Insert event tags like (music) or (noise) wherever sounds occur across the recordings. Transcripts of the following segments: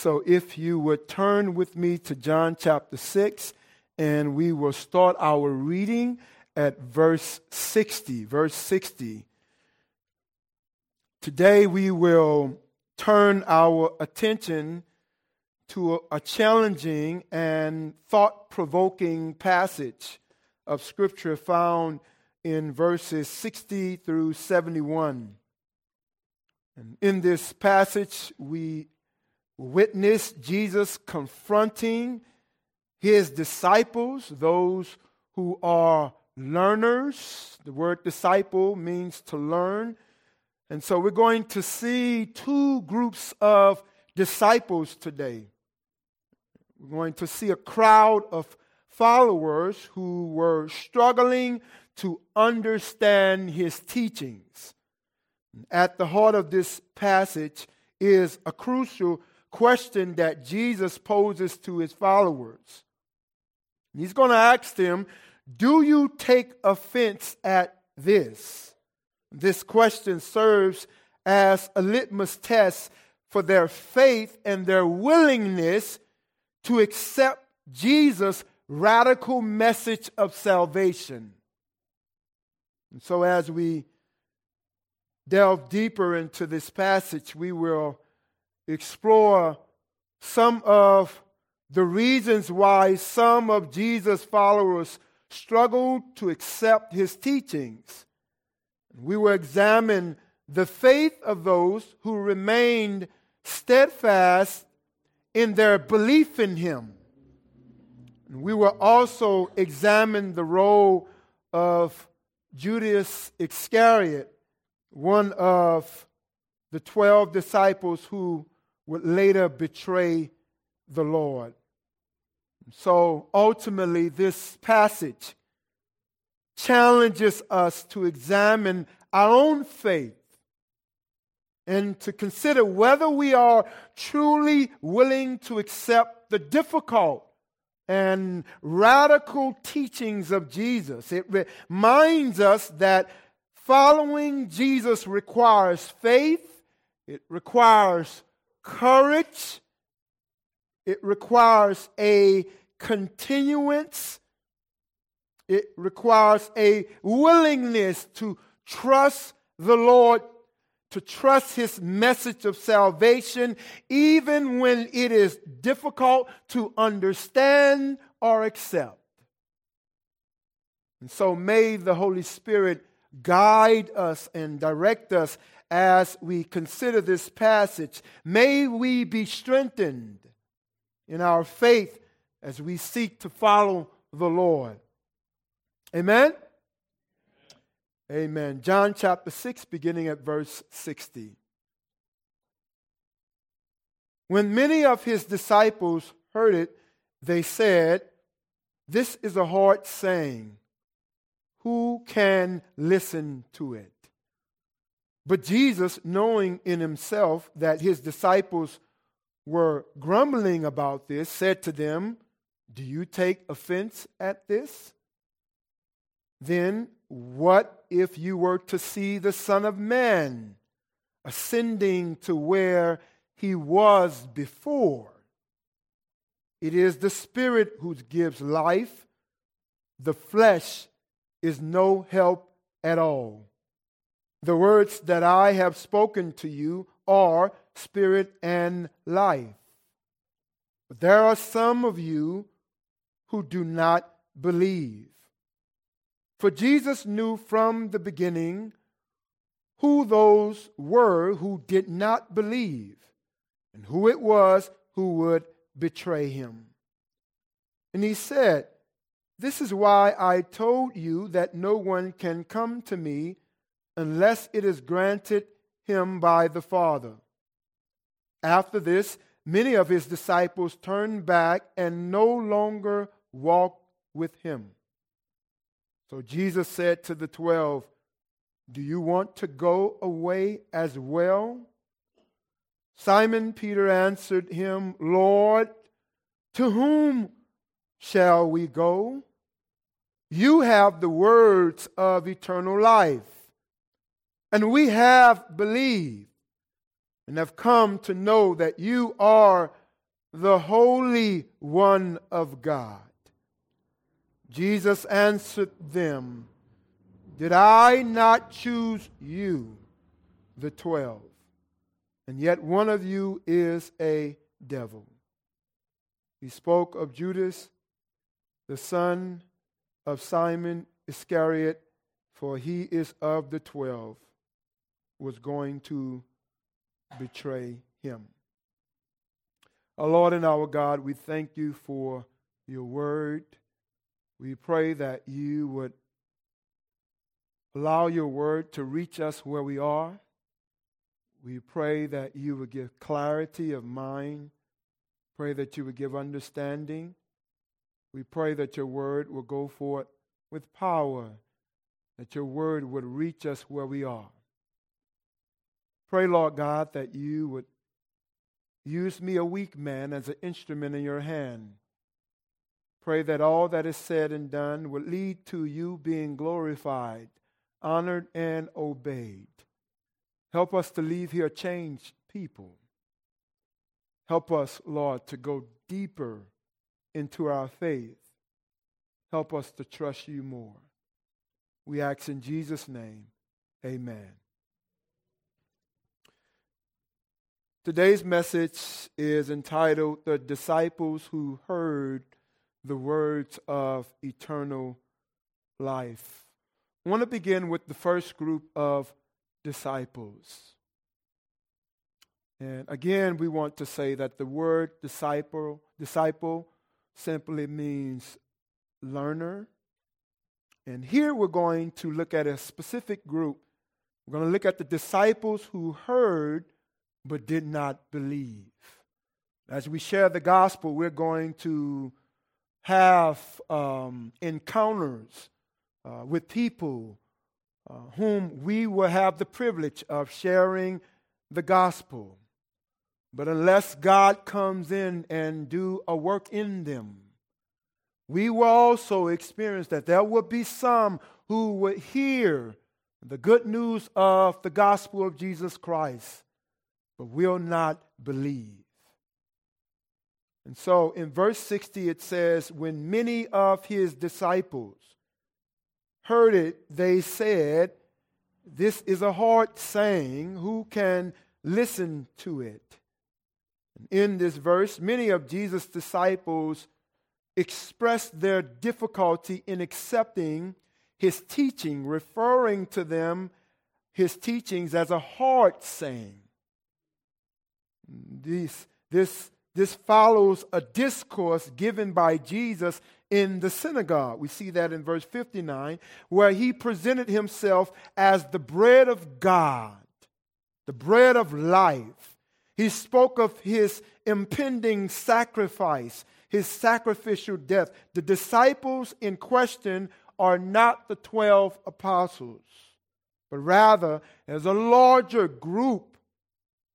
So if you would turn with me to John chapter 6, and we will start our reading at verse 60. Verse 60. Today we will turn our attention to a, challenging and thought provoking passage of Scripture found in verses 60 through 71. And in this passage, we witness Jesus confronting his disciples, those who are learners. The word disciple means to learn. And so we're going to see two groups of disciples today. We're going to see a crowd of followers who were struggling to understand his teachings. At the heart of this passage is a crucial question that Jesus poses to his followers. He's going to ask them, Do you take offense at this? This question serves as a litmus test for their faith and their willingness to accept Jesus' radical message of salvation. And so, as we delve deeper into this passage, we will explore some of the reasons why some of Jesus' followers struggled to accept his teachings. We will examine the faith of those who remained steadfast in their belief in him. We will also examine the role of Judas Iscariot, one of the 12 disciples who would later betray the Lord. So ultimately, this passage challenges us to examine our own faith and to consider whether we are truly willing to accept the difficult and radical teachings of Jesus. It reminds us that following Jesus requires faith, it requires courage, it requires a continuance, it requires a willingness to trust the Lord, to trust His message of salvation, even when it is difficult to understand or accept. And so may the Holy Spirit guide us and direct us as we consider this passage. May we be strengthened in our faith as we seek to follow the Lord. Amen? Amen. John chapter 6, beginning at verse 60. When many of his disciples heard it, they said, This is a hard saying. Who can listen to it? But Jesus, knowing in himself that his disciples were grumbling about this, said to them, Do you take offense at this? Then what if you were to see the Son of Man ascending to where he was before? It is the Spirit who gives life, the flesh is no help at all. The words that I have spoken to you are spirit and life. But there are some of you who do not believe. For Jesus knew from the beginning who those were who did not believe and who it was who would betray him. And he said, This is why I told you that no one can come to me unless it is granted him by the Father. After this, many of his disciples turned back and no longer walked with him. So Jesus said to the twelve, Do you want to go away as well? Simon Peter answered him, Lord, to whom shall we go? You have the words of eternal life. And we have believed and have come to know that you are the Holy One of God. Jesus answered them, Did I not choose you, the twelve? And yet one of you is a devil. He spoke of Judas, the son of Simon Iscariot, for he is of the twelve, was going to betray him. Our Lord and our God, we thank you for your word. We pray that you would allow your word to reach us where we are. We pray that you would give clarity of mind. Pray that you would give understanding. We pray that your word will go forth with power, that your word would reach us where we are. Pray, Lord God, that you would use me, a weak man, as an instrument in your hand. Pray that all that is said and done would lead to you being glorified, honored, and obeyed. Help us to leave here changed people. Help us, Lord, to go deeper into our faith. Help us to trust you more. We ask in Jesus' name, amen. Today's message is entitled The Disciples Who Heard the Words of Eternal Life. I want to begin with the first group of disciples. And again, we want to say that the word disciple, disciple simply means learner. And here we're going to look at a specific group. We're going to look at the disciples who heard but did not believe. As we share the gospel, we're going to have um, encounters uh, with people uh, whom we will have the privilege of sharing the gospel. But unless God comes in and do a work in them, we will also experience that there will be some who would hear the good news of the gospel of Jesus Christ but will not believe. And so in verse 60, it says, When many of his disciples heard it, they said, This is a hard saying. Who can listen to it? And In this verse, many of Jesus' disciples expressed their difficulty in accepting his teaching, referring to them, his teachings, as a hard saying. This, this, this follows a discourse given by Jesus in the synagogue. We see that in verse 59, where he presented himself as the bread of God, the bread of life. He spoke of his impending sacrifice, his sacrificial death. The disciples in question are not the 12 apostles, but rather as a larger group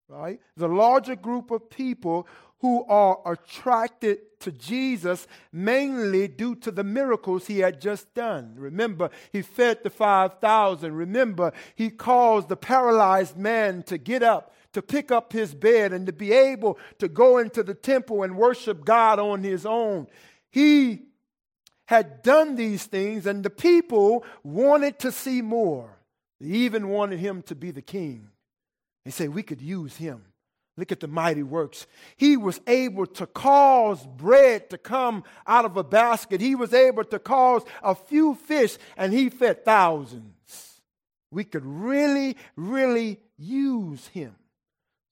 right? The larger group of people who are attracted to Jesus mainly due to the miracles he had just done. Remember, he fed the 5,000. Remember, he caused the paralyzed man to get up, to pick up his bed, and to be able to go into the temple and worship God on his own. He had done these things, and the people wanted to see more. They even wanted him to be the king. They say we could use him. Look at the mighty works. He was able to cause bread to come out of a basket. He was able to cause a few fish, and he fed thousands. We could really, really use him.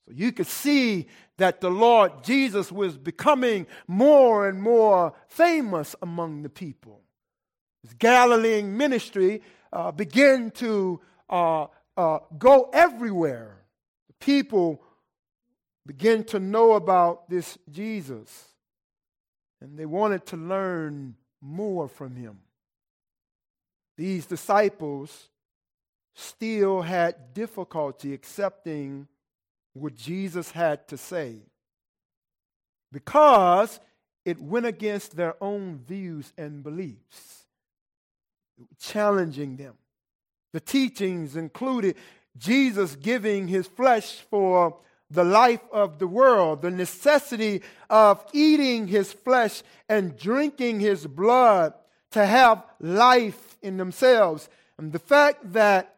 So you could see that the Lord Jesus was becoming more and more famous among the people. His Galilean ministry uh, began to uh, uh, go everywhere people begin to know about this Jesus and they wanted to learn more from him. These disciples still had difficulty accepting what Jesus had to say because it went against their own views and beliefs, challenging them. The teachings included Jesus giving his flesh for the life of the world, the necessity of eating his flesh and drinking his blood to have life in themselves. And the fact that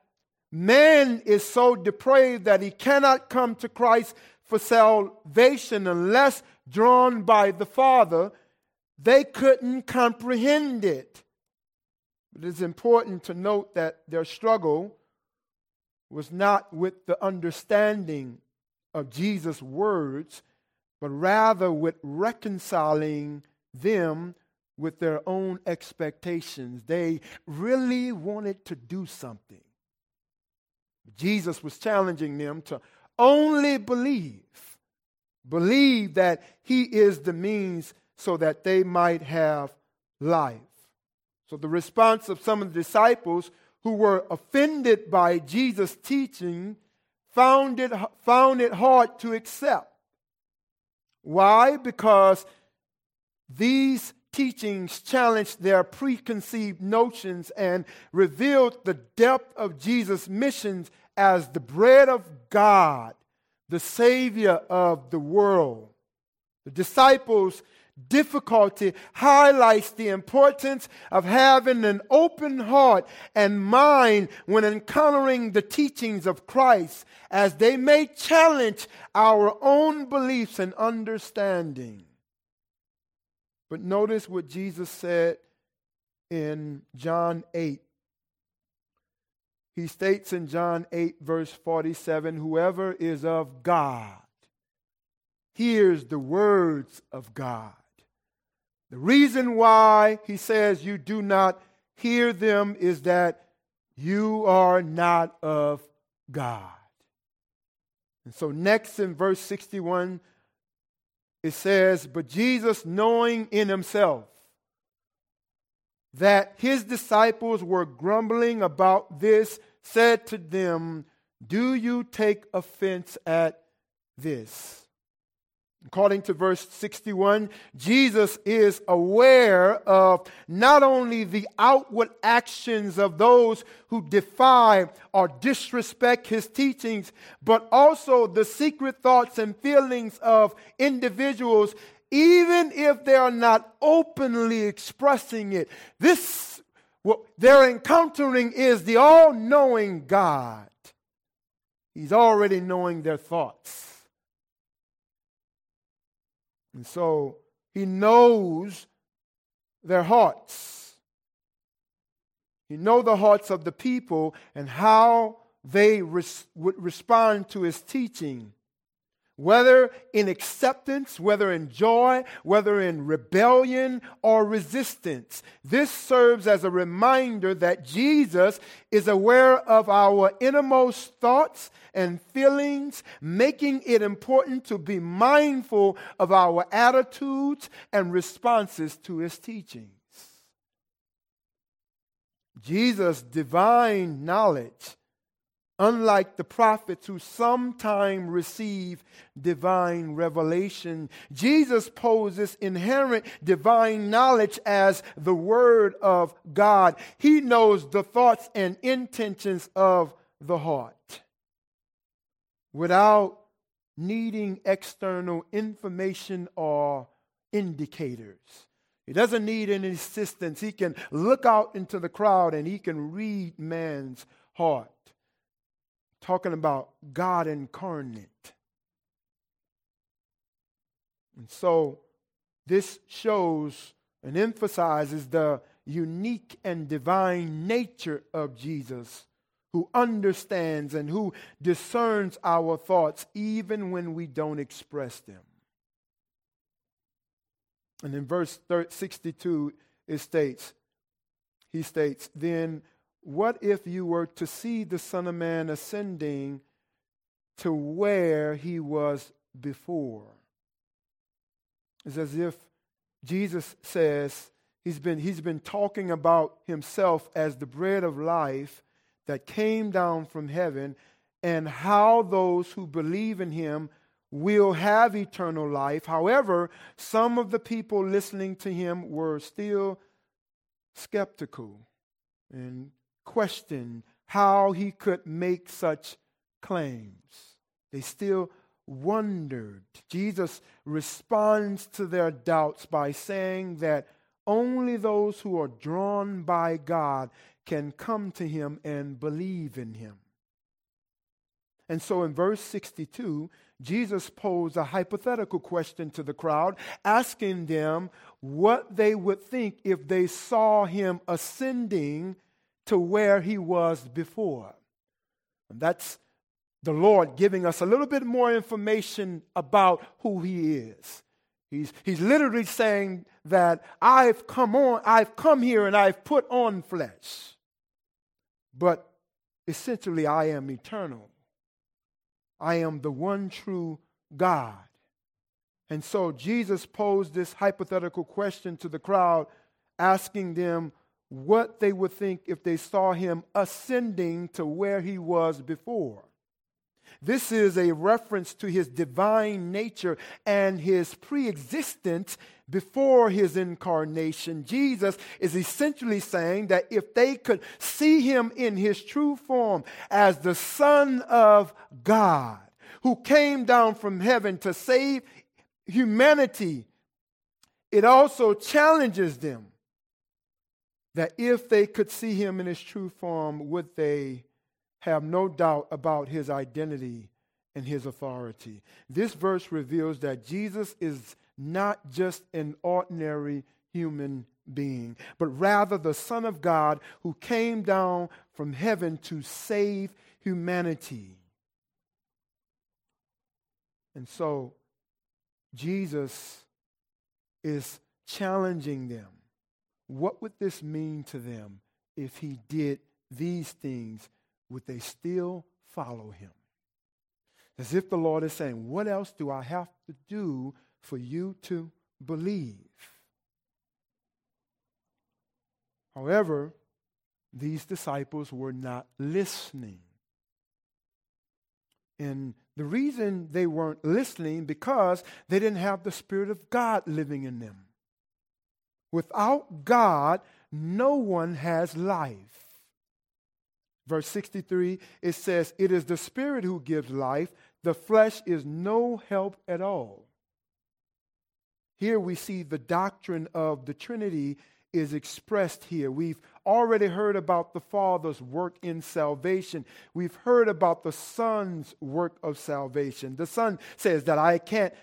man is so depraved that he cannot come to Christ for salvation unless drawn by the Father, they couldn't comprehend it. It is important to note that their struggle was not with the understanding of Jesus' words, but rather with reconciling them with their own expectations. They really wanted to do something. Jesus was challenging them to only believe, believe that He is the means so that they might have life. So the response of some of the disciples who were offended by Jesus' teaching found it, found it hard to accept. Why? Because these teachings challenged their preconceived notions and revealed the depth of Jesus' missions as the bread of God, the Savior of the world. The disciples difficulty highlights the importance of having an open heart and mind when encountering the teachings of Christ, as they may challenge our own beliefs and understanding. But notice what Jesus said in John 8. He states in John 8, verse 47 Whoever is of God hears the words of God. The reason why he says you do not hear them is that you are not of God. And so, next in verse 61, it says, But Jesus, knowing in himself that his disciples were grumbling about this, said to them, Do you take offense at this? According to verse 61, Jesus is aware of not only the outward actions of those who defy or disrespect his teachings, but also the secret thoughts and feelings of individuals, even if they are not openly expressing it. This, what they're encountering is the all knowing God. He's already knowing their thoughts. And so he knows their hearts. He knows the hearts of the people and how they res- would respond to his teaching whether in acceptance, whether in joy, whether in rebellion or resistance. This serves as a reminder that Jesus is aware of our innermost thoughts and feelings, making it important to be mindful of our attitudes and responses to his teachings. Jesus' divine knowledge Unlike the prophets who sometime receive divine revelation, Jesus poses inherent divine knowledge as the Word of God. He knows the thoughts and intentions of the heart without needing external information or indicators. He doesn't need any assistance. He can look out into the crowd and he can read man's heart talking about God incarnate. And so this shows and emphasizes the unique and divine nature of Jesus, who understands and who discerns our thoughts even when we don't express them. And in verse 62, it states, he states, Then what if you were to see the Son of Man ascending to where he was before? It's as if Jesus says he's been, he's been talking about himself as the bread of life that came down from heaven and how those who believe in him will have eternal life. However, some of the people listening to him were still skeptical and questioned how he could make such claims. They still wondered. Jesus responds to their doubts by saying that only those who are drawn by God can come to him and believe in him. And so in verse 62, Jesus posed a hypothetical question to the crowd, asking them what they would think if they saw him ascending to where he was before. And that's the Lord giving us a little bit more information about who he is. He's, he's literally saying that I've come on, I've come here and I've put on flesh. But essentially, I am eternal. I am the one true God. And so Jesus posed this hypothetical question to the crowd, asking them what they would think if they saw him ascending to where he was before. This is a reference to his divine nature and his pre-existence before his incarnation. Jesus is essentially saying that if they could see him in his true form as the Son of God, who came down from heaven to save humanity, it also challenges them that if they could see him in his true form, would they have no doubt about his identity and his authority. This verse reveals that Jesus is not just an ordinary human being, but rather the Son of God who came down from heaven to save humanity. And so Jesus is challenging them. What would this mean to them if he did these things would they still follow him? As if the Lord is saying, What else do I have to do for you to believe? However, these disciples were not listening. And the reason they weren't listening because they didn't have the Spirit of God living in them. Without God, no one has life. Verse 63, it says, It is the Spirit who gives life, the flesh is no help at all. Here we see the doctrine of the Trinity is expressed here. We've already heard about the Father's work in salvation. We've heard about the Son's work of salvation. The Son says that I can't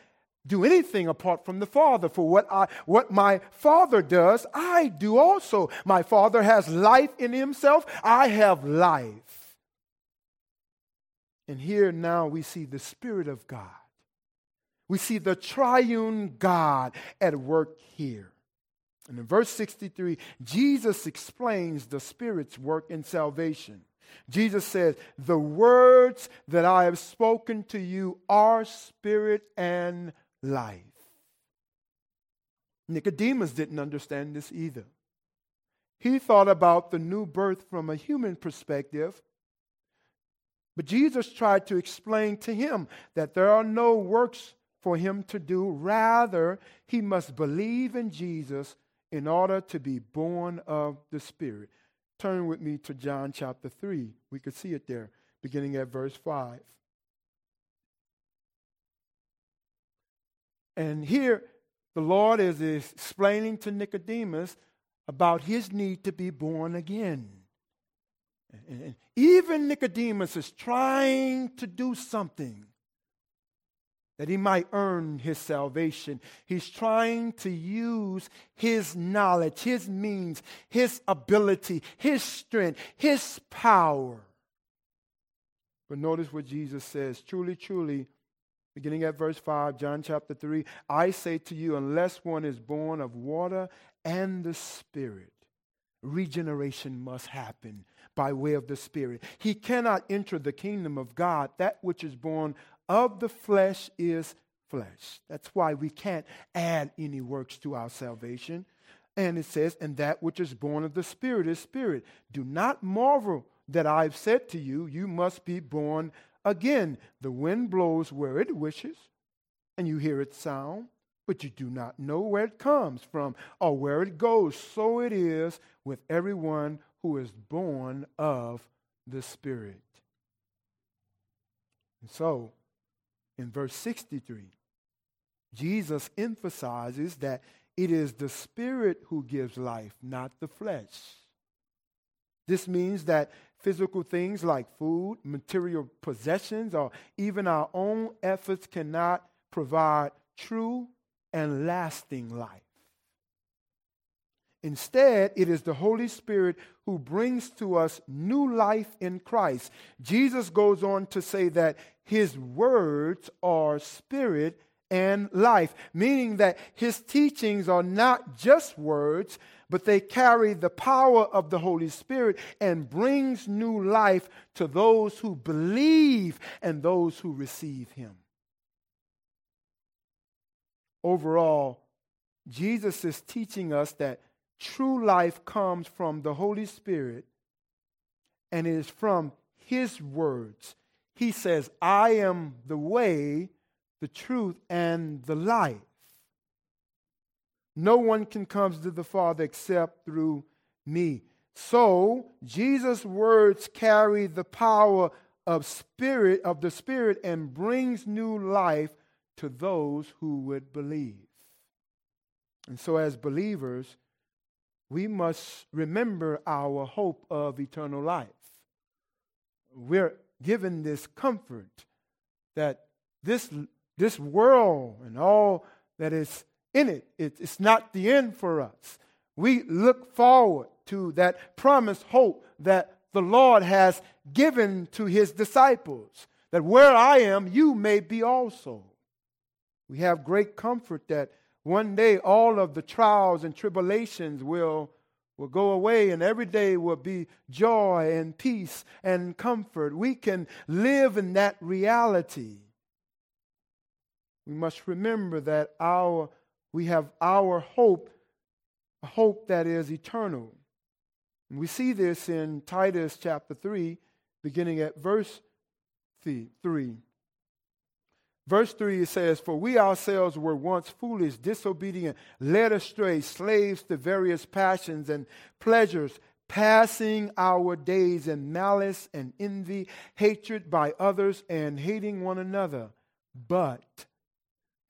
do anything apart from the Father. For what I what my Father does, I do also. My Father has life in himself, I have life. And here now we see the Spirit of God. We see the triune God at work here. And in verse 63, Jesus explains the Spirit's work in salvation. Jesus says, The words that I have spoken to you are spirit and life. Nicodemus didn't understand this either. He thought about the new birth from a human perspective, but Jesus tried to explain to him that there are no works for him to do. Rather, he must believe in Jesus in order to be born of the Spirit. Turn with me to John chapter 3. We could see it there, beginning at verse 5. And here, the Lord is explaining to Nicodemus about his need to be born again. And even Nicodemus is trying to do something that he might earn his salvation. He's trying to use his knowledge, his means, his ability, his strength, his power. But notice what Jesus says truly, truly, beginning at verse 5, John chapter 3 I say to you, unless one is born of water and the Spirit, regeneration must happen by way of the Spirit. He cannot enter the kingdom of God. That which is born of the flesh is flesh. That's why we can't add any works to our salvation. And it says, and that which is born of the Spirit is spirit. Do not marvel that I've said to you, you must be born Again, the wind blows where it wishes, and you hear its sound, but you do not know where it comes from or where it goes. So it is with everyone who is born of the Spirit. And so, in verse 63, Jesus emphasizes that it is the Spirit who gives life, not the flesh. This means that physical things like food, material possessions, or even our own efforts cannot provide true and lasting life. Instead, it is the Holy Spirit who brings to us new life in Christ. Jesus goes on to say that his words are spirit and life, meaning that his teachings are not just words, but they carry the power of the Holy Spirit and brings new life to those who believe and those who receive him. Overall, Jesus is teaching us that true life comes from the Holy Spirit and it is from his words. He says, I am the way, the truth, and the life. No one can come to the Father except through me. So, Jesus' words carry the power of spirit of the spirit and brings new life to those who would believe. And so as believers, we must remember our hope of eternal life. We're given this comfort that this, this world and all that is in it. It's not the end for us. We look forward to that promised hope that the Lord has given to his disciples, that where I am, you may be also. We have great comfort that one day all of the trials and tribulations will, will go away and every day will be joy and peace and comfort. We can live in that reality. We must remember that our we have our hope, a hope that is eternal. And we see this in Titus chapter 3, beginning at verse 3. Verse 3 it says, For we ourselves were once foolish, disobedient, led astray, slaves to various passions and pleasures, passing our days in malice and envy, hatred by others, and hating one another. But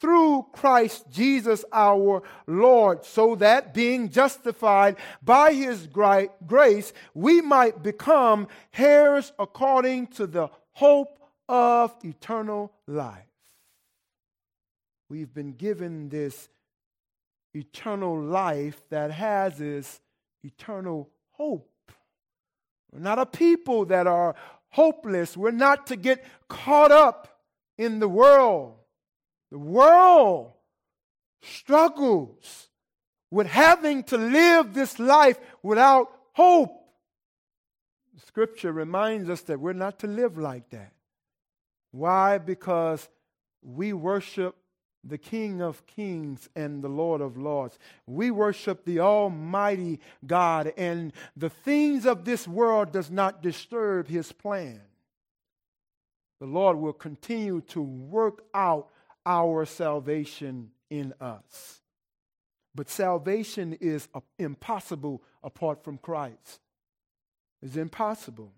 through Christ Jesus our Lord, so that being justified by his grace, we might become heirs according to the hope of eternal life. We've been given this eternal life that has this eternal hope. We're not a people that are hopeless. We're not to get caught up in the world. The world struggles with having to live this life without hope. Scripture reminds us that we're not to live like that. Why? Because we worship the King of Kings and the Lord of Lords. We worship the Almighty God, and the things of this world does not disturb his plan. The Lord will continue to work out our salvation in us. But salvation is impossible apart from Christ. It's impossible.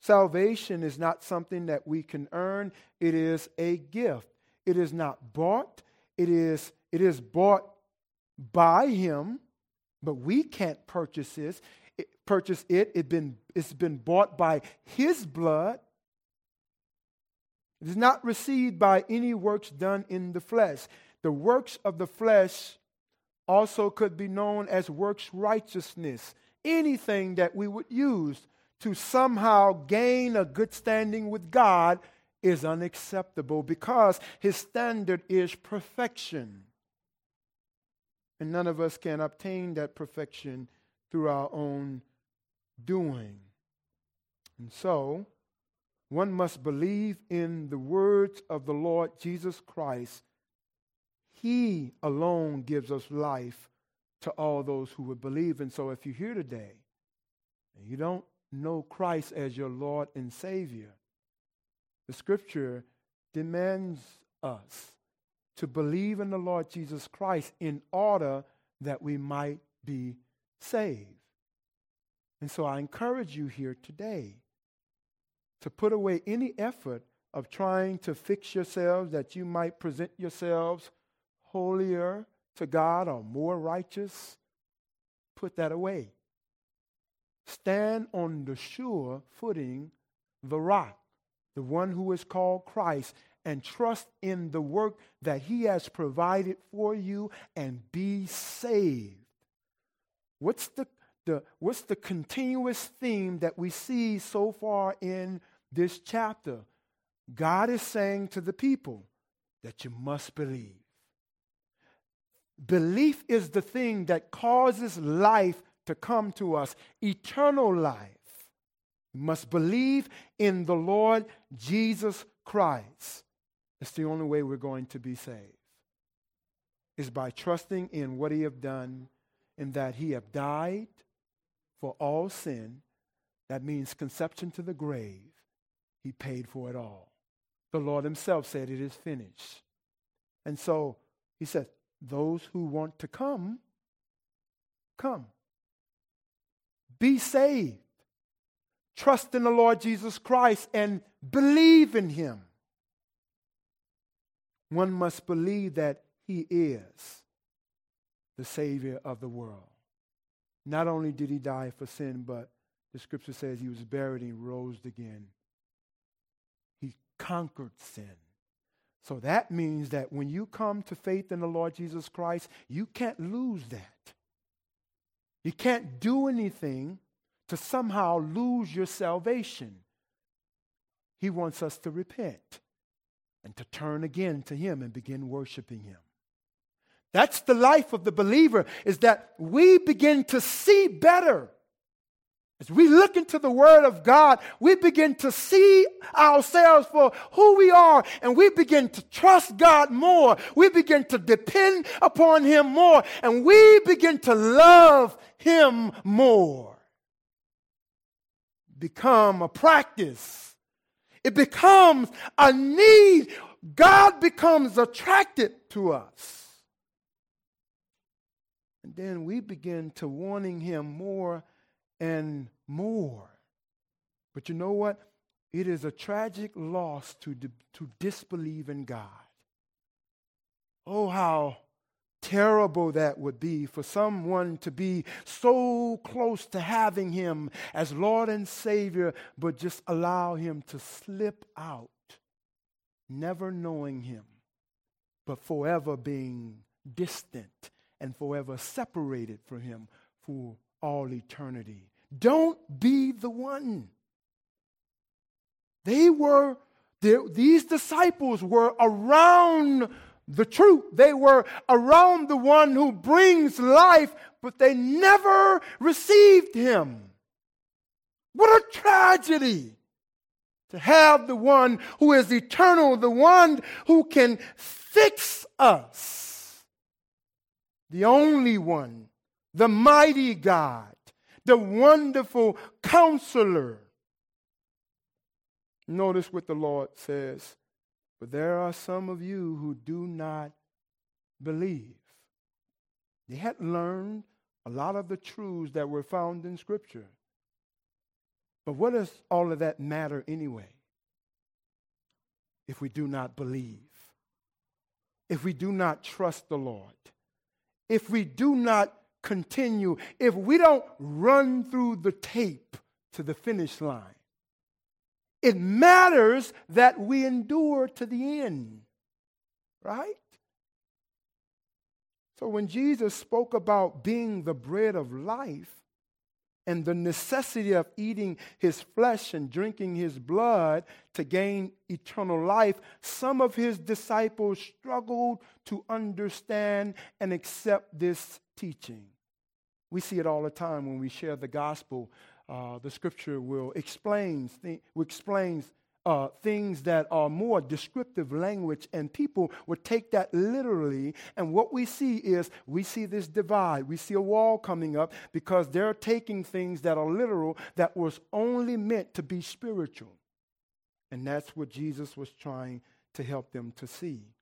Salvation is not something that we can earn, it is a gift. It is not bought, it is, it is bought by Him, but we can't purchase this. It, purchase it. It been, it's been bought by His blood. It is not received by any works done in the flesh. The works of the flesh also could be known as works righteousness. Anything that we would use to somehow gain a good standing with God is unacceptable because his standard is perfection. And none of us can obtain that perfection through our own doing. And so, one must believe in the words of the Lord Jesus Christ. He alone gives us life to all those who would believe. And so if you're here today and you don't know Christ as your Lord and Savior, the scripture demands us to believe in the Lord Jesus Christ in order that we might be saved. And so I encourage you here today to put away any effort of trying to fix yourselves that you might present yourselves holier to God or more righteous. Put that away. Stand on the sure footing, the rock, the one who is called Christ, and trust in the work that he has provided for you and be saved. What's the, the, what's the continuous theme that we see so far in this chapter? God is saying to the people that you must believe. Belief is the thing that causes life to come to us, eternal life. You must believe in the Lord Jesus Christ. It's the only way we're going to be saved. Is by trusting in what he have done and that he have died for all sin. That means conception to the grave. He paid for it all. The Lord himself said it is finished. And so he says, those who want to come, come. Be saved. Trust in the Lord Jesus Christ and believe in him. One must believe that he is the Savior of the world. Not only did he die for sin, but the scripture says he was buried and rose again. Conquered sin. So that means that when you come to faith in the Lord Jesus Christ, you can't lose that. You can't do anything to somehow lose your salvation. He wants us to repent and to turn again to Him and begin worshiping Him. That's the life of the believer, is that we begin to see better. As we look into the Word of God, we begin to see ourselves for who we are and we begin to trust God more. We begin to depend upon Him more and we begin to love Him more. Become a practice, it becomes a need. God becomes attracted to us. And then we begin to wanting Him more and more. But you know what? It is a tragic loss to, to disbelieve in God. Oh, how terrible that would be for someone to be so close to having Him as Lord and Savior, but just allow Him to slip out, never knowing Him, but forever being distant and forever separated from Him for all eternity. Don't be the one. They were, these disciples were around the truth. They were around the one who brings life, but they never received him. What a tragedy to have the one who is eternal, the one who can fix us, the only one, the mighty God, the wonderful counselor. Notice what the Lord says. But there are some of you who do not believe. They had learned a lot of the truths that were found in Scripture. But what does all of that matter anyway? If we do not believe, if we do not trust the Lord, if we do not continue, if we don't run through the tape to the finish line, it matters that we endure to the end, right? So when Jesus spoke about being the bread of life and the necessity of eating his flesh and drinking his blood to gain eternal life, some of his disciples struggled to understand and accept this teaching. We see it all the time when we share the gospel. Uh, the scripture will explains, explains uh, things that are more descriptive language, and people would take that literally. And what we see is we see this divide. We see a wall coming up because they're taking things that are literal that was only meant to be spiritual. And that's what Jesus was trying to help them to see.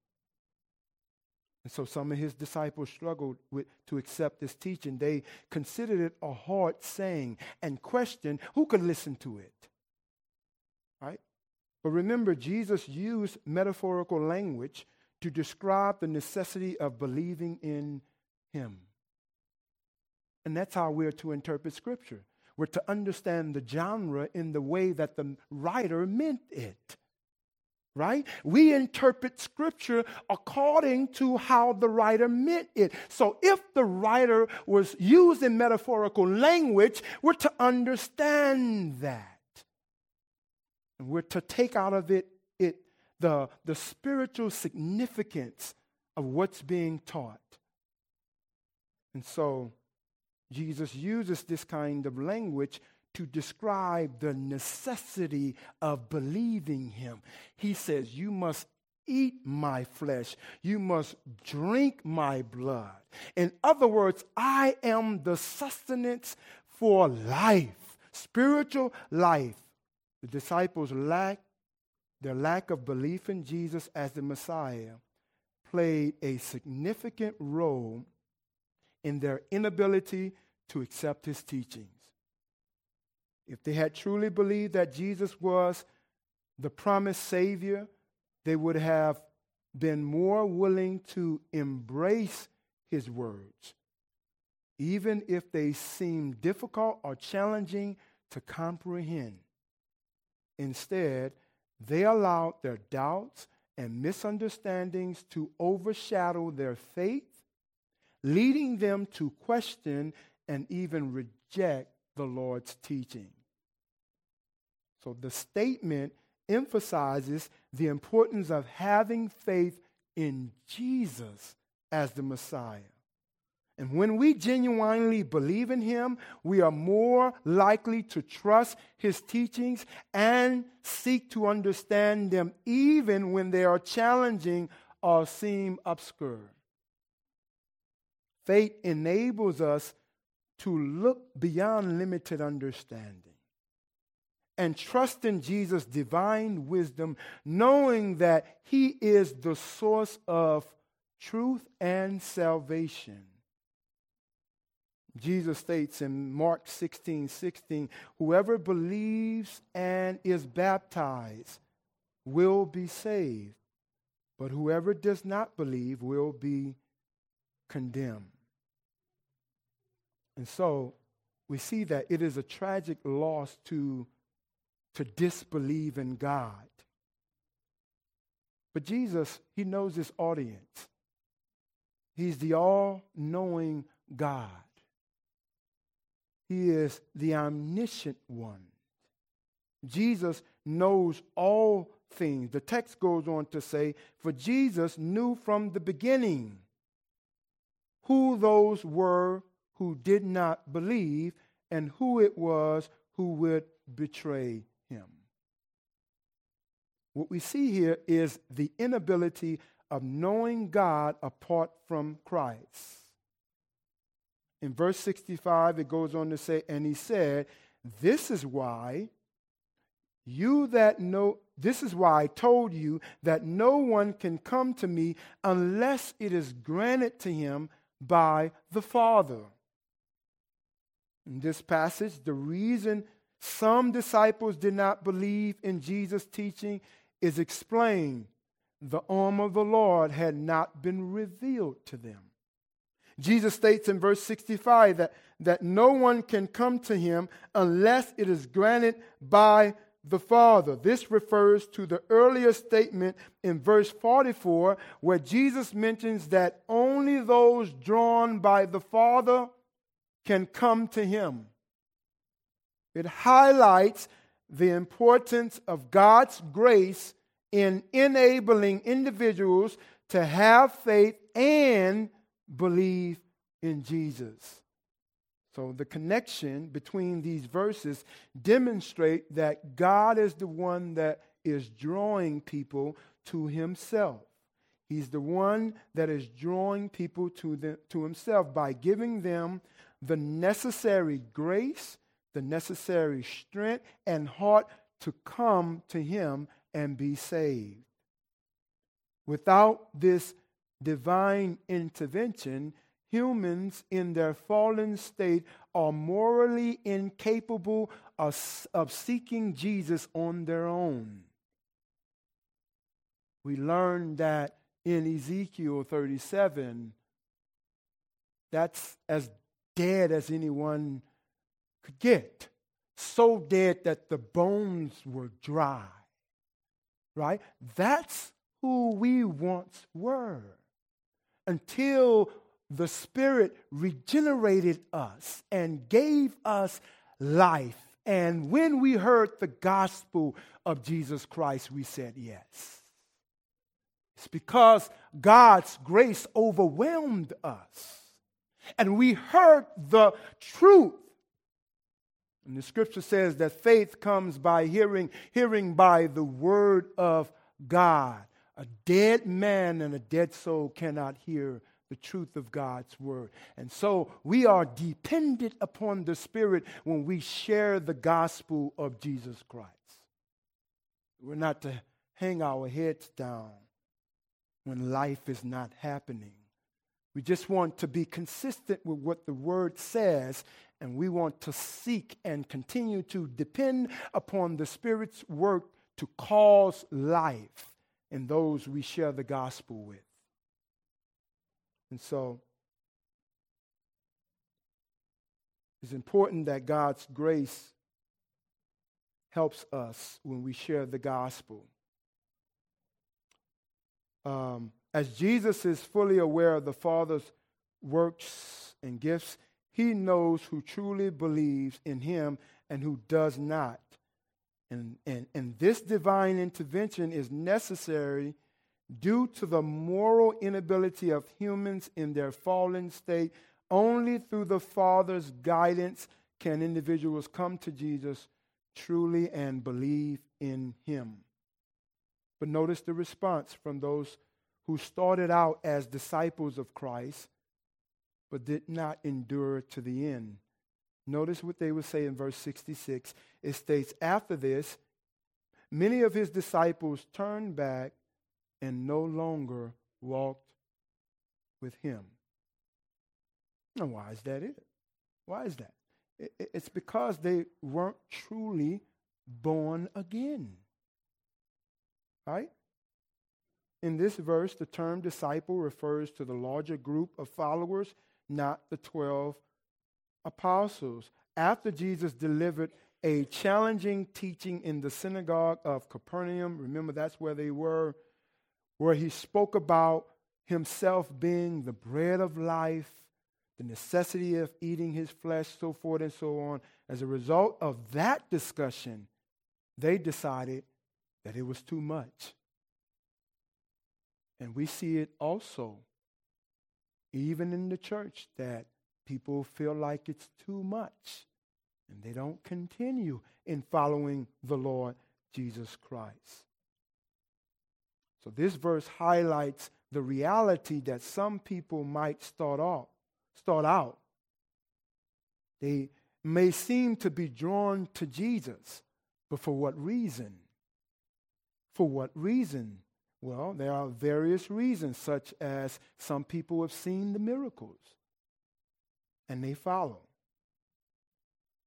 And so some of his disciples struggled with, to accept this teaching. They considered it a hard saying and questioned who could listen to it. Right? But remember, Jesus used metaphorical language to describe the necessity of believing in him. And that's how we're to interpret Scripture. We're to understand the genre in the way that the writer meant it right? We interpret scripture according to how the writer meant it. So if the writer was using metaphorical language, we're to understand that. And we're to take out of it, it the, the spiritual significance of what's being taught. And so Jesus uses this kind of language to describe the necessity of believing him. He says, You must eat my flesh, you must drink my blood. In other words, I am the sustenance for life, spiritual life. The disciples lack their lack of belief in Jesus as the Messiah played a significant role in their inability to accept his teachings. If they had truly believed that Jesus was the promised Savior, they would have been more willing to embrace his words, even if they seemed difficult or challenging to comprehend. Instead, they allowed their doubts and misunderstandings to overshadow their faith, leading them to question and even reject the Lord's teaching. So the statement emphasizes the importance of having faith in Jesus as the Messiah. And when we genuinely believe in him, we are more likely to trust his teachings and seek to understand them even when they are challenging or seem obscure. Faith enables us to look beyond limited understanding and trust in Jesus' divine wisdom, knowing that he is the source of truth and salvation. Jesus states in Mark 16 16, whoever believes and is baptized will be saved, but whoever does not believe will be condemned. And so we see that it is a tragic loss to, to disbelieve in God. But Jesus, He knows His audience. He's the all knowing God. He is the omniscient one. Jesus knows all things. The text goes on to say, For Jesus knew from the beginning who those were who did not believe and who it was who would betray him. What we see here is the inability of knowing God apart from Christ. In verse 65, it goes on to say, And he said, This is why you that know, this is why I told you that no one can come to me unless it is granted to him by the Father. In this passage, the reason some disciples did not believe in Jesus' teaching is explained. The arm of the Lord had not been revealed to them. Jesus states in verse 65 that, that no one can come to him unless it is granted by the Father. This refers to the earlier statement in verse 44 where Jesus mentions that only those drawn by the Father can come to Him. It highlights the importance of God's grace in enabling individuals to have faith and believe in Jesus. So the connection between these verses demonstrate that God is the one that is drawing people to himself. He's the one that is drawing people to, the, to himself by giving them the necessary grace, the necessary strength, and heart to come to him and be saved. Without this divine intervention, humans in their fallen state are morally incapable of, of seeking Jesus on their own. We learn that in Ezekiel 37, that's as dead as anyone could get. So dead that the bones were dry. Right? That's who we once were. Until the Spirit regenerated us and gave us life. And when we heard the gospel of Jesus Christ, we said yes. It's because God's grace overwhelmed us. And we heard the truth. And the scripture says that faith comes by hearing, hearing by the word of God. A dead man and a dead soul cannot hear the truth of God's word. And so we are dependent upon the Spirit when we share the gospel of Jesus Christ. We're not to hang our heads down when life is not happening. We just want to be consistent with what the word says, and we want to seek and continue to depend upon the Spirit's work to cause life in those we share the gospel with. And so it's important that God's grace helps us when we share the gospel. Um, as Jesus is fully aware of the Father's works and gifts, he knows who truly believes in him and who does not. And, and, and this divine intervention is necessary due to the moral inability of humans in their fallen state. Only through the Father's guidance can individuals come to Jesus truly and believe in him. But notice the response from those who started out as disciples of Christ but did not endure to the end. Notice what they would say in verse 66. It states, After this, many of his disciples turned back and no longer walked with him. Now, why is that it? Why is that? It's because they weren't truly born again. Right? In this verse, the term disciple refers to the larger group of followers, not the 12 apostles. After Jesus delivered a challenging teaching in the synagogue of Capernaum, remember that's where they were where he spoke about himself being the bread of life, the necessity of eating his flesh, so forth and so on. As a result of that discussion, they decided that it was too much. And we see it also, even in the church, that people feel like it's too much and they don't continue in following the Lord Jesus Christ. So this verse highlights the reality that some people might start off, start out. They may seem to be drawn to Jesus, but for what reason? For what reason? Well, there are various reasons, such as some people have seen the miracles and they follow.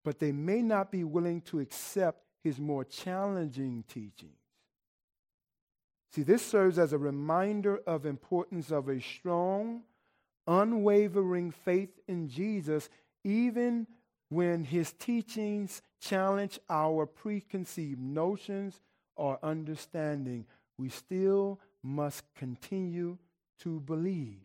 But they may not be willing to accept his more challenging teachings. See, this serves as a reminder of importance of a strong, unwavering faith in Jesus, even when his teachings challenge our preconceived notions or understanding. We still must continue to believe.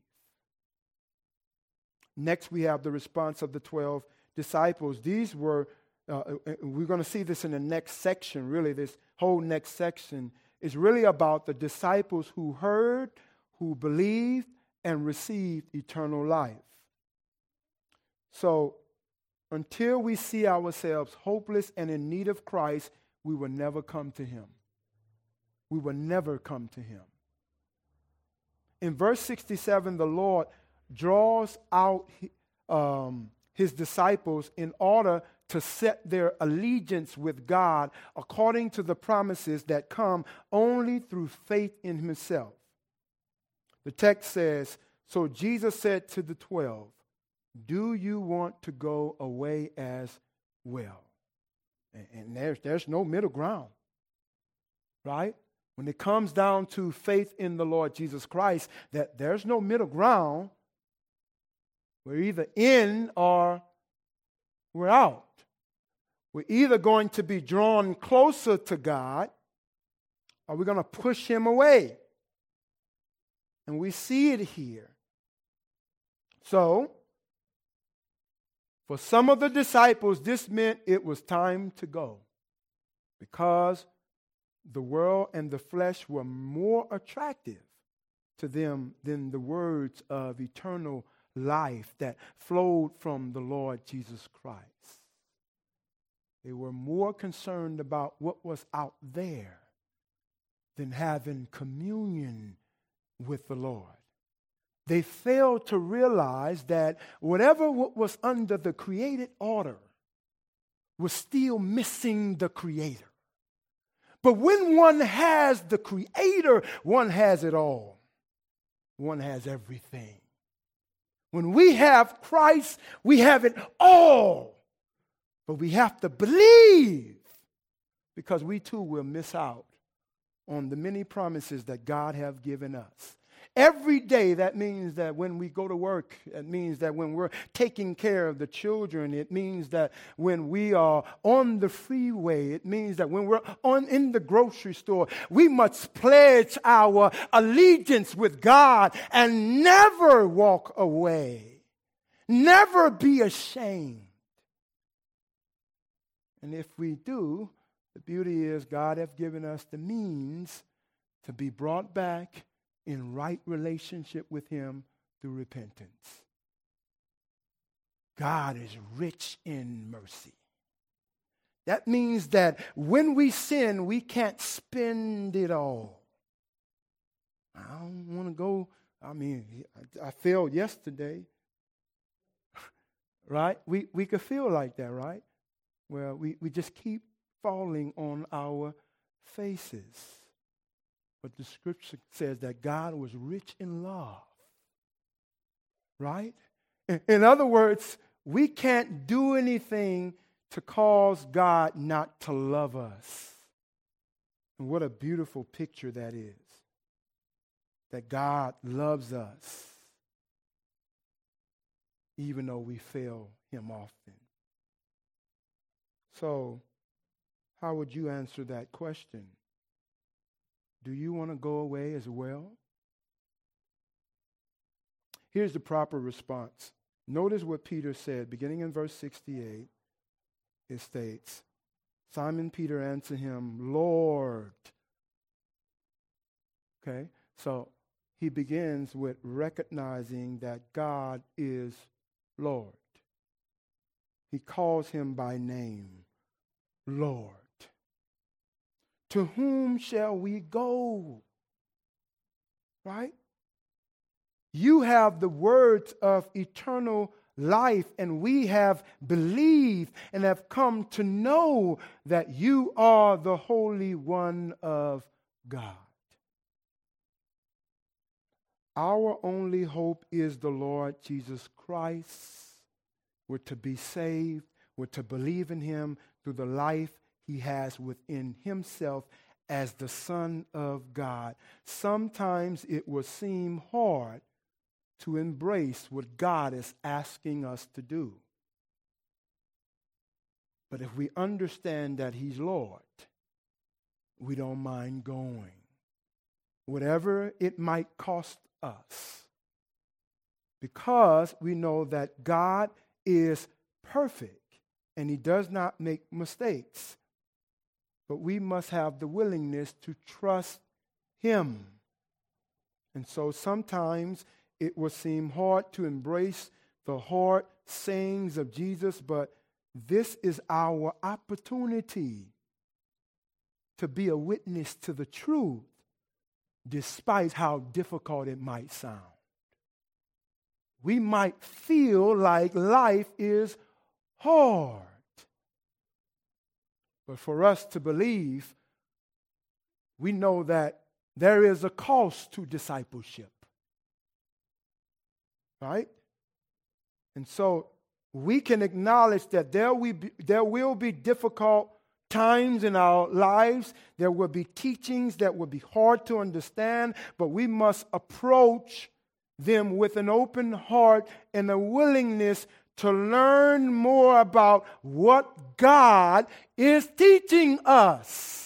Next, we have the response of the 12 disciples. These were, uh, uh we're going to see this in the next section, really, this whole next section is really about the disciples who heard, who believed, and received eternal life. So, until we see ourselves hopeless and in need of Christ, we will never come to Him. We will never come to him. In verse 67, the Lord draws out um, his disciples in order to set their allegiance with God according to the promises that come only through faith in himself. The text says, So Jesus said to the twelve, Do you want to go away as well? And, and there's, there's no middle ground, right? When it comes down to faith in the Lord Jesus Christ, that there's no middle ground. We're either in or we're out. We're either going to be drawn closer to God or we're going to push him away. And we see it here. So, for some of the disciples, this meant it was time to go because the world and the flesh were more attractive to them than the words of eternal life that flowed from the Lord Jesus Christ. They were more concerned about what was out there than having communion with the Lord. They failed to realize that whatever was under the created order was still missing the Creator. But when one has the Creator, one has it all. One has everything. When we have Christ, we have it all. But we have to believe because we too will miss out on the many promises that God has given us. Every day, that means that when we go to work, it means that when we're taking care of the children, it means that when we are on the freeway, it means that when we're on in the grocery store, we must pledge our allegiance with God and never walk away. Never be ashamed. And if we do, the beauty is God has given us the means to be brought back in right relationship with Him through repentance. God is rich in mercy. That means that when we sin, we can't spend it all. I don't want to go. I mean, I failed yesterday. (laughs) right? We, we could feel like that, right? Well, we, we just keep falling on our faces. But the scripture says that God was rich in love. Right? In other words, we can't do anything to cause God not to love us. And what a beautiful picture that is. That God loves us, even though we fail Him often. So, how would you answer that question? Do you want to go away as well? Here's the proper response. Notice what Peter said, beginning in verse 68. It states, Simon Peter answered him, Lord. Okay, so he begins with recognizing that God is Lord. He calls him by name, Lord. To whom shall we go? Right? You have the words of eternal life, and we have believed and have come to know that you are the Holy One of God. Our only hope is the Lord Jesus Christ. We're to be saved, we're to believe in Him through the life he has within himself as the Son of God. Sometimes it will seem hard to embrace what God is asking us to do. But if we understand that He's Lord, we don't mind going. Whatever it might cost us. Because we know that God is perfect and He does not make mistakes but we must have the willingness to trust Him. And so sometimes it will seem hard to embrace the hard sayings of Jesus, but this is our opportunity to be a witness to the truth, despite how difficult it might sound. We might feel like life is hard. But for us to believe, we know that there is a cost to discipleship. Right? And so we can acknowledge that there, we be, there will be difficult times in our lives. There will be teachings that will be hard to understand, but we must approach them with an open heart and a willingness to learn more about what God is teaching us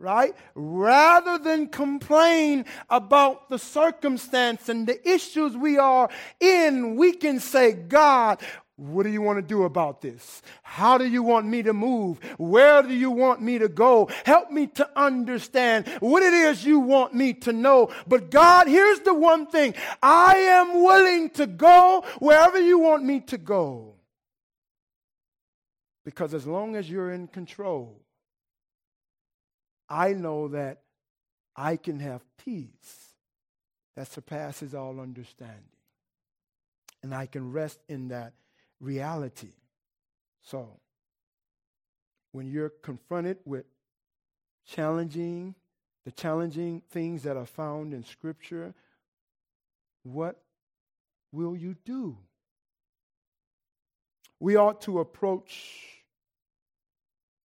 right? Rather than complain about the circumstance and the issues we are in, we can say, God, what do you want to do about this? How do you want me to move? Where do you want me to go? Help me to understand what it is you want me to know. But God, here's the one thing I am willing to go wherever you want me to go. Because as long as you're in control, I know that I can have peace that surpasses all understanding. And I can rest in that reality. So, when you're confronted with challenging, the challenging things that are found in Scripture, what will you do? We ought to approach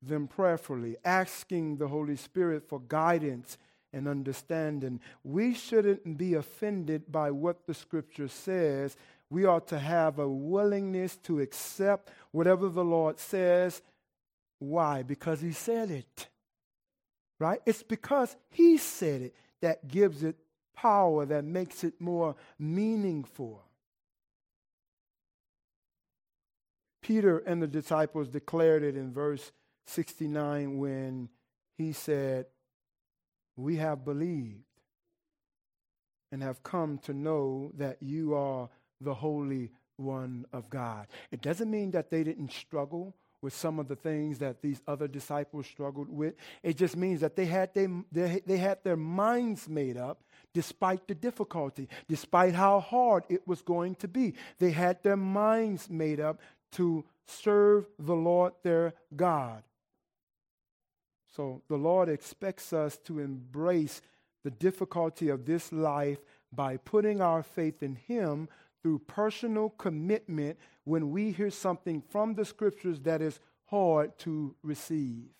them prayerfully, asking the Holy Spirit for guidance and understanding. We shouldn't be offended by what the scripture says. We ought to have a willingness to accept whatever the Lord says. Why? Because He said it. Right? It's because He said it that gives it power, that makes it more meaningful. Peter and the disciples declared it in verse 69 when he said, We have believed and have come to know that you are the Holy One of God. It doesn't mean that they didn't struggle with some of the things that these other disciples struggled with. It just means that they had, they, they, they had their minds made up despite the difficulty, despite how hard it was going to be. They had their minds made up to serve the Lord their God. So the Lord expects us to embrace the difficulty of this life by putting our faith in Him through personal commitment when we hear something from the scriptures that is hard to receive.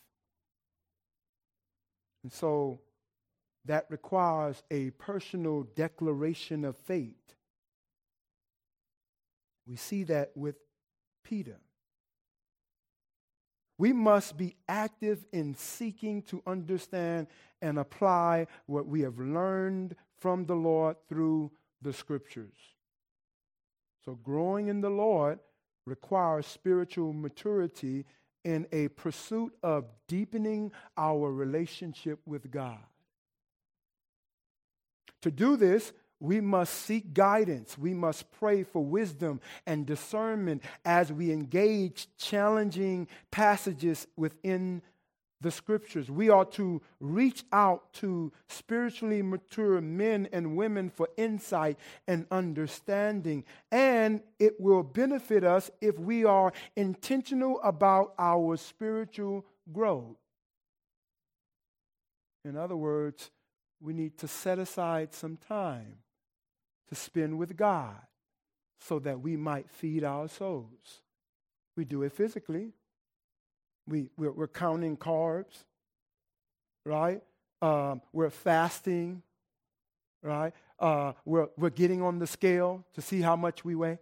And so that requires a personal declaration of faith. We see that with Peter. We must be active in seeking to understand and apply what we have learned from the Lord through the scriptures. So, growing in the Lord requires spiritual maturity in a pursuit of deepening our relationship with God. To do this, we must seek guidance. We must pray for wisdom and discernment as we engage challenging passages within the scriptures. We are to reach out to spiritually mature men and women for insight and understanding. And it will benefit us if we are intentional about our spiritual growth. In other words, we need to set aside some time to spend with God so that we might feed our souls. We do it physically. We, we're, we're counting carbs, right? Um, we're fasting, right? Uh, we're, we're getting on the scale to see how much we weigh,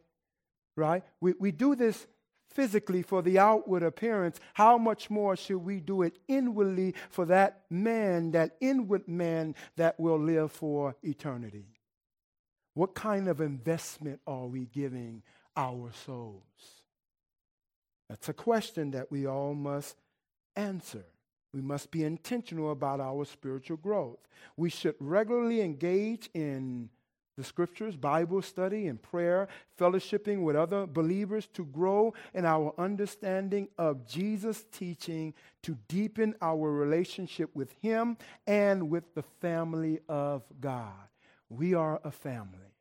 right? We, we do this physically for the outward appearance. How much more should we do it inwardly for that man, that inward man that will live for eternity? What kind of investment are we giving our souls? That's a question that we all must answer. We must be intentional about our spiritual growth. We should regularly engage in the scriptures, Bible study, and prayer, fellowshipping with other believers to grow in our understanding of Jesus' teaching, to deepen our relationship with Him and with the family of God. We are a family.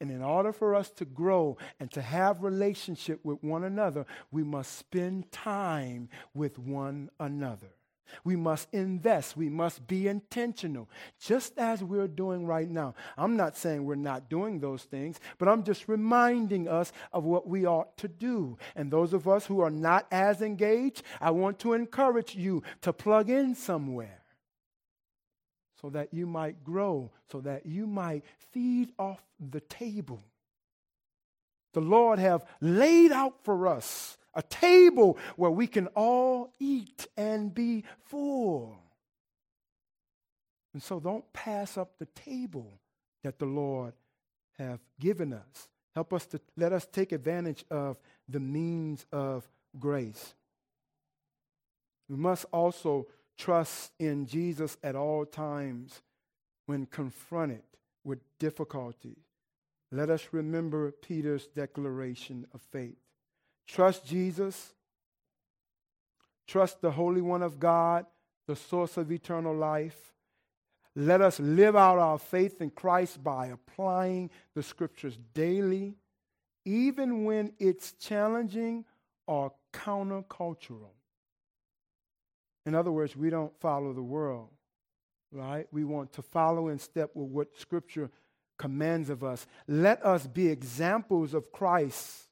And in order for us to grow and to have relationship with one another, we must spend time with one another. We must invest. We must be intentional, just as we're doing right now. I'm not saying we're not doing those things, but I'm just reminding us of what we ought to do. And those of us who are not as engaged, I want to encourage you to plug in somewhere so that you might grow, so that you might feed off the table. The Lord have laid out for us a table where we can all eat and be full. And so don't pass up the table that the Lord have given us. Help us to let us take advantage of the means of grace. We must also trust in Jesus at all times when confronted with difficulty. Let us remember Peter's declaration of faith. Trust Jesus. Trust the Holy One of God, the source of eternal life. Let us live out our faith in Christ by applying the scriptures daily, even when it's challenging or countercultural. In other words, we don't follow the world, right? We want to follow in step with what scripture commands of us. Let us be examples of Christ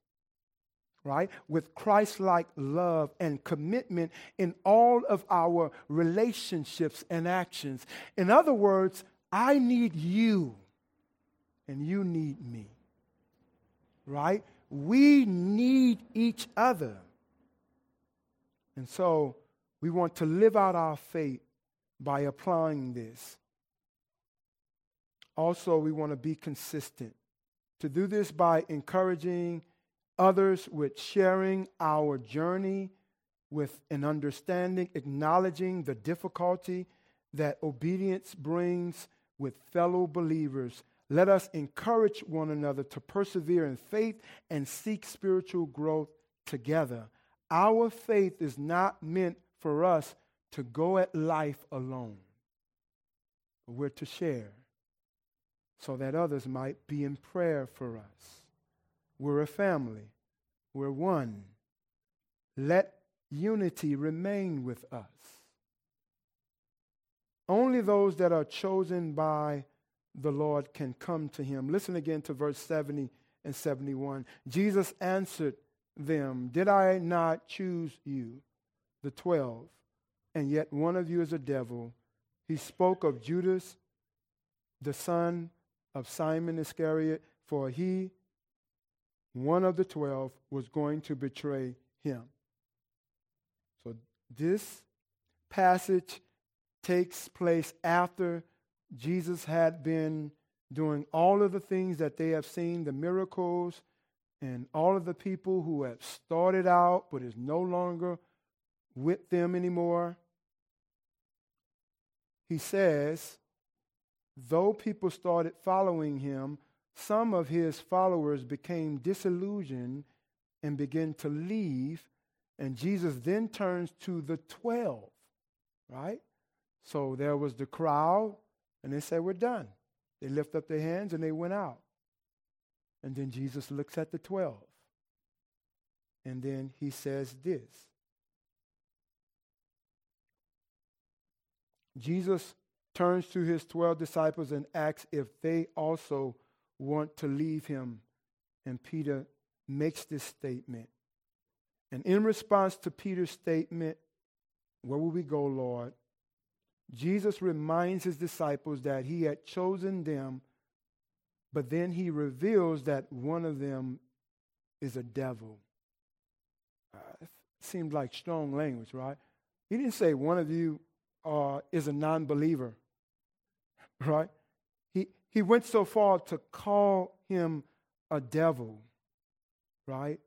right? With Christ like love and commitment in all of our relationships and actions. In other words, I need you and you need me, right? We need each other. And so we want to live out our faith by applying this. Also, we want to be consistent. To do this by encouraging others with sharing our journey with an understanding, acknowledging the difficulty that obedience brings with fellow believers. Let us encourage one another to persevere in faith and seek spiritual growth together. Our faith is not meant for us to go at life alone, but we're to share so that others might be in prayer for us. We're a family. We're one. Let unity remain with us. Only those that are chosen by the Lord can come to him. Listen again to verse 70 and 71. Jesus answered them, Did I not choose you, the twelve, and yet one of you is a devil? He spoke of Judas, the son of Simon Iscariot, for he one of the twelve was going to betray him. So this passage takes place after Jesus had been doing all of the things that they have seen, the miracles, and all of the people who have started out but is no longer with them anymore. He says, though people started following him, some of his followers became disillusioned and began to leave. And Jesus then turns to the 12, right? So there was the crowd, and they said, We're done. They lift up their hands and they went out. And then Jesus looks at the 12. And then he says this Jesus turns to his 12 disciples and asks if they also want to leave him. And Peter makes this statement. And in response to Peter's statement, Where will we go, Lord? Jesus reminds his disciples that he had chosen them, but then he reveals that one of them is a devil. Uh, it seemed like strong language, right? He didn't say one of you uh, is a non believer, right? He went so far to call him a devil, right?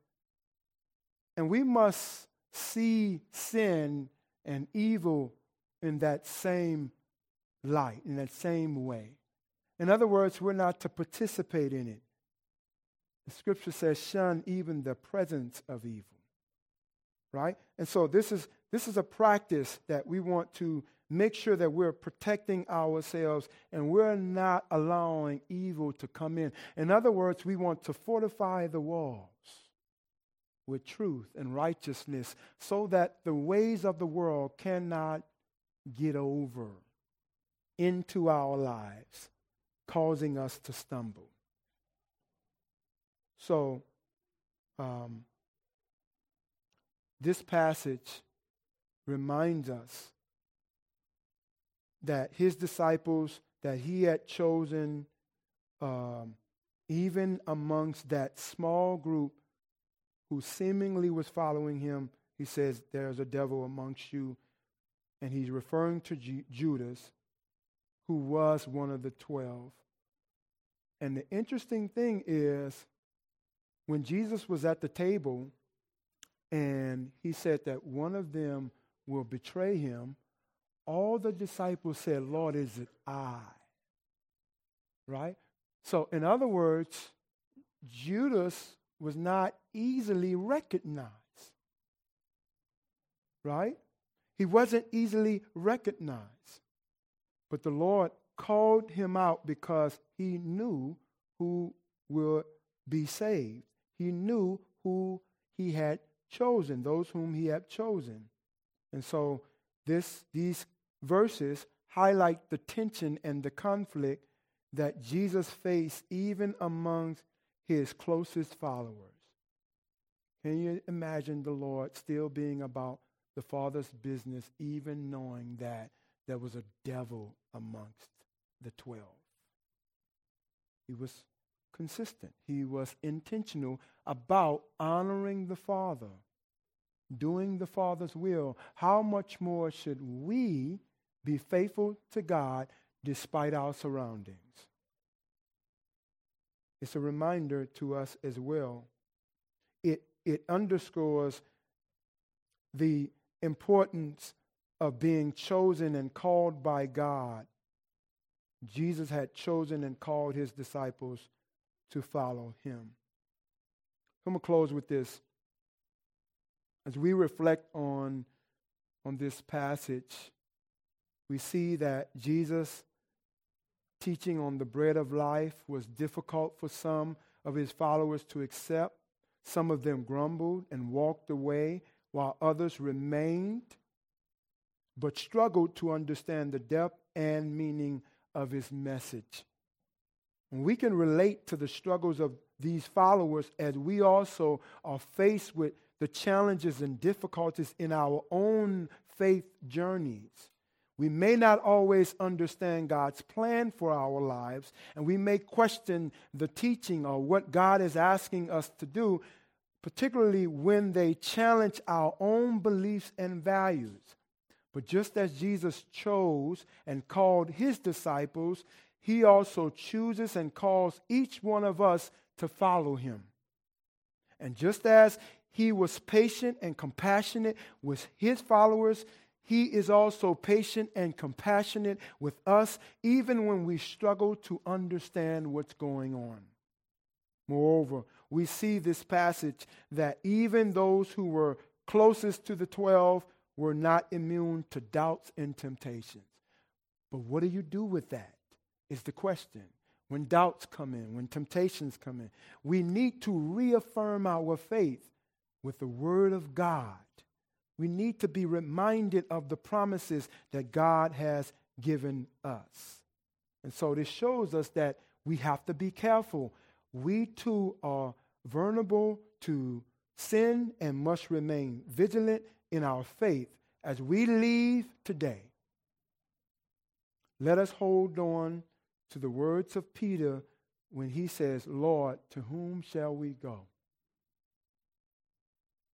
And we must see sin and evil in that same light, in that same way. In other words, we're not to participate in it. The scripture says, shun even the presence of evil. Right? And so this is this is a practice that we want to make sure that we're protecting ourselves and we're not allowing evil to come in. In other words, we want to fortify the walls with truth and righteousness so that the ways of the world cannot get over into our lives, causing us to stumble. So, um, this passage reminds us that his disciples that he had chosen, um, even amongst that small group who seemingly was following him, he says, There's a devil amongst you. And he's referring to G- Judas, who was one of the twelve. And the interesting thing is, when Jesus was at the table and he said that one of them will betray him, all the disciples said, Lord, is it I? Right? So, in other words, Judas was not easily recognized. Right? He wasn't easily recognized. But the Lord called him out because he knew who would be saved. He knew who he had chosen, those whom he had chosen. And so this, these verses highlight the tension and the conflict that Jesus faced even amongst his closest followers. Can you imagine the Lord still being about the Father's business, even knowing that there was a devil amongst the twelve? He was consistent, he was intentional about honoring the Father doing the Father's will, how much more should we be faithful to God despite our surroundings? It's a reminder to us as well. It, it underscores the importance of being chosen and called by God. Jesus had chosen and called his disciples to follow him. I'm going to close with this. As we reflect on, on this passage, we see that Jesus' teaching on the bread of life was difficult for some of his followers to accept. Some of them grumbled and walked away, while others remained but struggled to understand the depth and meaning of his message. And we can relate to the struggles of these followers as we also are faced with the challenges and difficulties in our own faith journeys. We may not always understand God's plan for our lives, and we may question the teaching or what God is asking us to do, particularly when they challenge our own beliefs and values. But just as Jesus chose and called his disciples, he also chooses and calls each one of us to follow him. And just as he was patient and compassionate with his followers. He is also patient and compassionate with us, even when we struggle to understand what's going on. Moreover, we see this passage that even those who were closest to the 12 were not immune to doubts and temptations. But what do you do with that? Is the question. When doubts come in, when temptations come in, we need to reaffirm our faith with the Word of God. We need to be reminded of the promises that God has given us. And so this shows us that we have to be careful. We too are vulnerable to sin and must remain vigilant in our faith as we leave today. Let us hold on to the words of Peter when he says, Lord, to whom shall we go?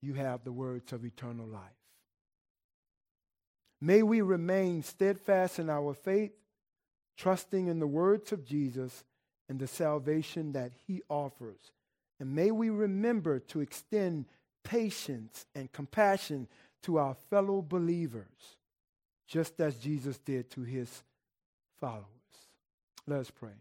You have the words of eternal life. May we remain steadfast in our faith, trusting in the words of Jesus and the salvation that he offers. And may we remember to extend patience and compassion to our fellow believers, just as Jesus did to his followers. Let us pray.